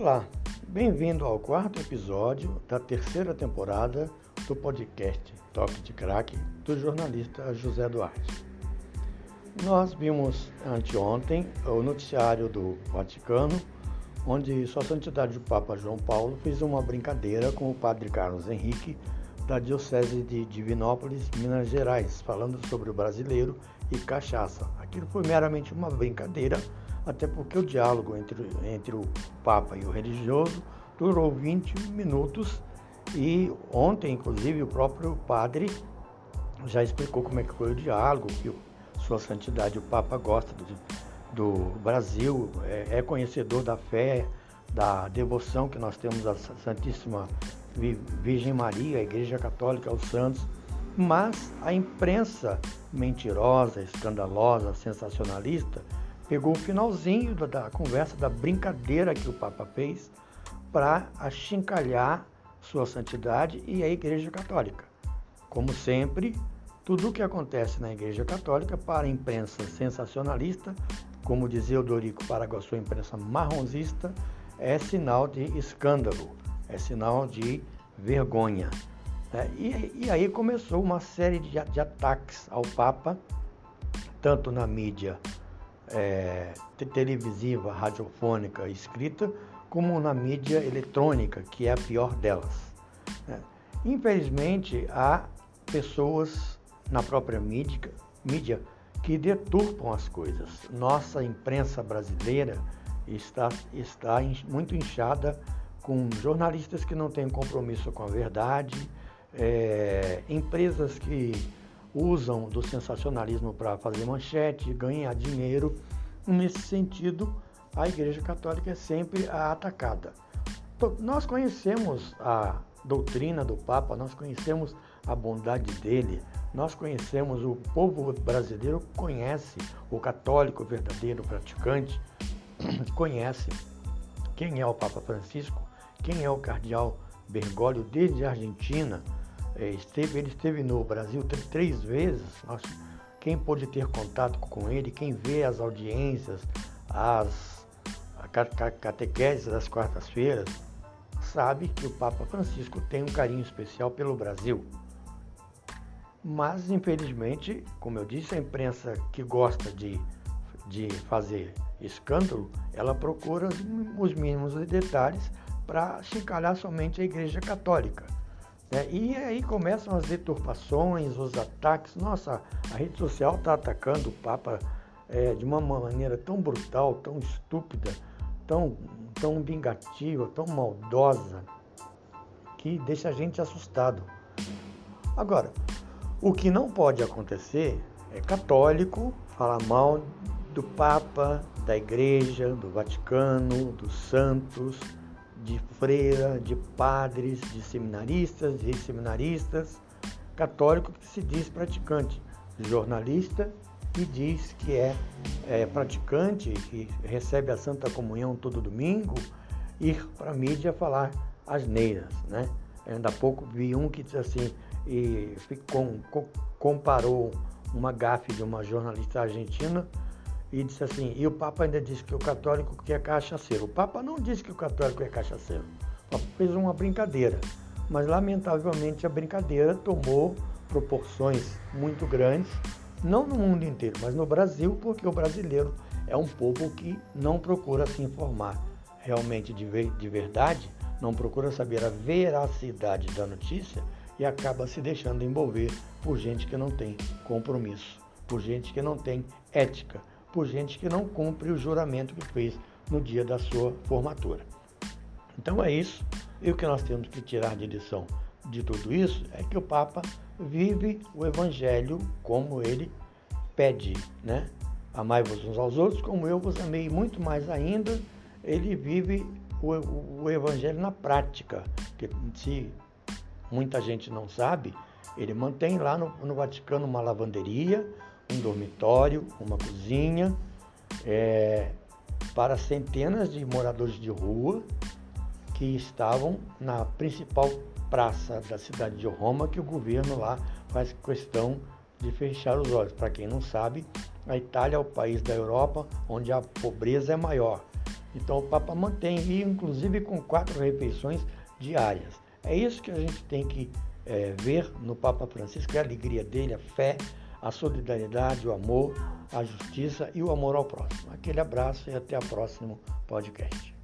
Olá, bem-vindo ao quarto episódio da terceira temporada do podcast Toque de Crack do jornalista José Duarte. Nós vimos anteontem o noticiário do Vaticano, onde Sua Santidade o Papa João Paulo fez uma brincadeira com o Padre Carlos Henrique da Diocese de Divinópolis, Minas Gerais, falando sobre o brasileiro e cachaça. Aquilo foi meramente uma brincadeira até porque o diálogo entre, entre o Papa e o religioso durou 20 minutos e ontem, inclusive, o próprio padre já explicou como é que foi o diálogo, que Sua Santidade, o Papa, gosta do, do Brasil, é, é conhecedor da fé, da devoção que nós temos à Santíssima Virgem Maria, a Igreja Católica, aos santos, mas a imprensa mentirosa, escandalosa, sensacionalista, pegou o finalzinho da, da conversa, da brincadeira que o Papa fez para achincalhar sua santidade e a Igreja Católica. Como sempre, tudo o que acontece na Igreja Católica para a imprensa sensacionalista, como dizia o Dorico para a sua imprensa marronzista, é sinal de escândalo, é sinal de vergonha. É, e, e, aí começou uma série de, de ataques ao Papa, tanto na mídia é, televisiva, radiofônica, escrita, como na mídia eletrônica, que é a pior delas. Né? Infelizmente, há pessoas na própria mídia, mídia que deturpam as coisas. Nossa imprensa brasileira está, está muito inchada com jornalistas que não têm compromisso com a verdade, é, empresas que usam do sensacionalismo para fazer manchete, ganhar dinheiro. Nesse sentido, a Igreja Católica é sempre a atacada. Nós conhecemos a doutrina do Papa, nós conhecemos a bondade dele, nós conhecemos o povo brasileiro conhece o católico verdadeiro praticante, conhece quem é o Papa Francisco, quem é o cardeal Bergoglio desde a Argentina, esteve, ele esteve no Brasil três vezes. Quem pôde ter contato com ele, quem vê as audiências, as catequeses das quartas-feiras, sabe que o Papa Francisco tem um carinho especial pelo Brasil. Mas, infelizmente, como eu disse, a imprensa que gosta de, de fazer escândalo, ela procura os mínimos detalhes para chincalhar somente a Igreja Católica. É, e aí começam as deturpações, os ataques. Nossa, a rede social está atacando o Papa é, de uma maneira tão brutal, tão estúpida, tão, tão vingativa, tão maldosa, que deixa a gente assustado. Agora, o que não pode acontecer é católico falar mal do Papa, da Igreja, do Vaticano, dos santos, de freira, de padres, de seminaristas, de seminaristas, católico que se diz praticante, jornalista e diz que é, é praticante, que recebe a Santa Comunhão todo domingo, ir para a mídia falar asneiras, né? Ainda há pouco vi um que disse assim, e com, comparou uma gafe de uma jornalista argentina e disse assim, e o Papa ainda disse que o católico que é cachaceiro. O Papa não disse que o católico é cachaceiro. O Papa fez uma brincadeira, mas lamentavelmente a brincadeira tomou proporções muito grandes, não no mundo inteiro, mas no Brasil, porque o brasileiro é um povo que não procura se informar realmente de, ver, de verdade, não procura saber a veracidade da notícia e acaba se deixando envolver por gente que não tem compromisso, por gente que não tem ética, por gente que não cumpre o juramento que fez no dia da sua formatura. Então é isso. E o que nós temos que tirar de lição de tudo isso é que o Papa vive o Evangelho como ele pede, né? Amai-vos uns aos outros como eu vos amei, muito mais ainda, ele vive o, o Evangelho na prática, que se muita gente não sabe, ele mantém lá no, no Vaticano uma lavanderia, um dormitório, uma cozinha, é, para centenas de moradores de rua que estavam na principal praça da cidade de Roma, que o governo lá faz questão de fechar os olhos. Para quem não sabe, a Itália é o país da Europa onde a pobreza é maior. Então o Papa mantém, e inclusive com quatro refeições diárias. É isso que a gente tem que é, ver no Papa Francisco, é a alegria dele, a fé, a solidariedade, o amor, a justiça e o amor ao próximo. Aquele abraço e até o próximo podcast.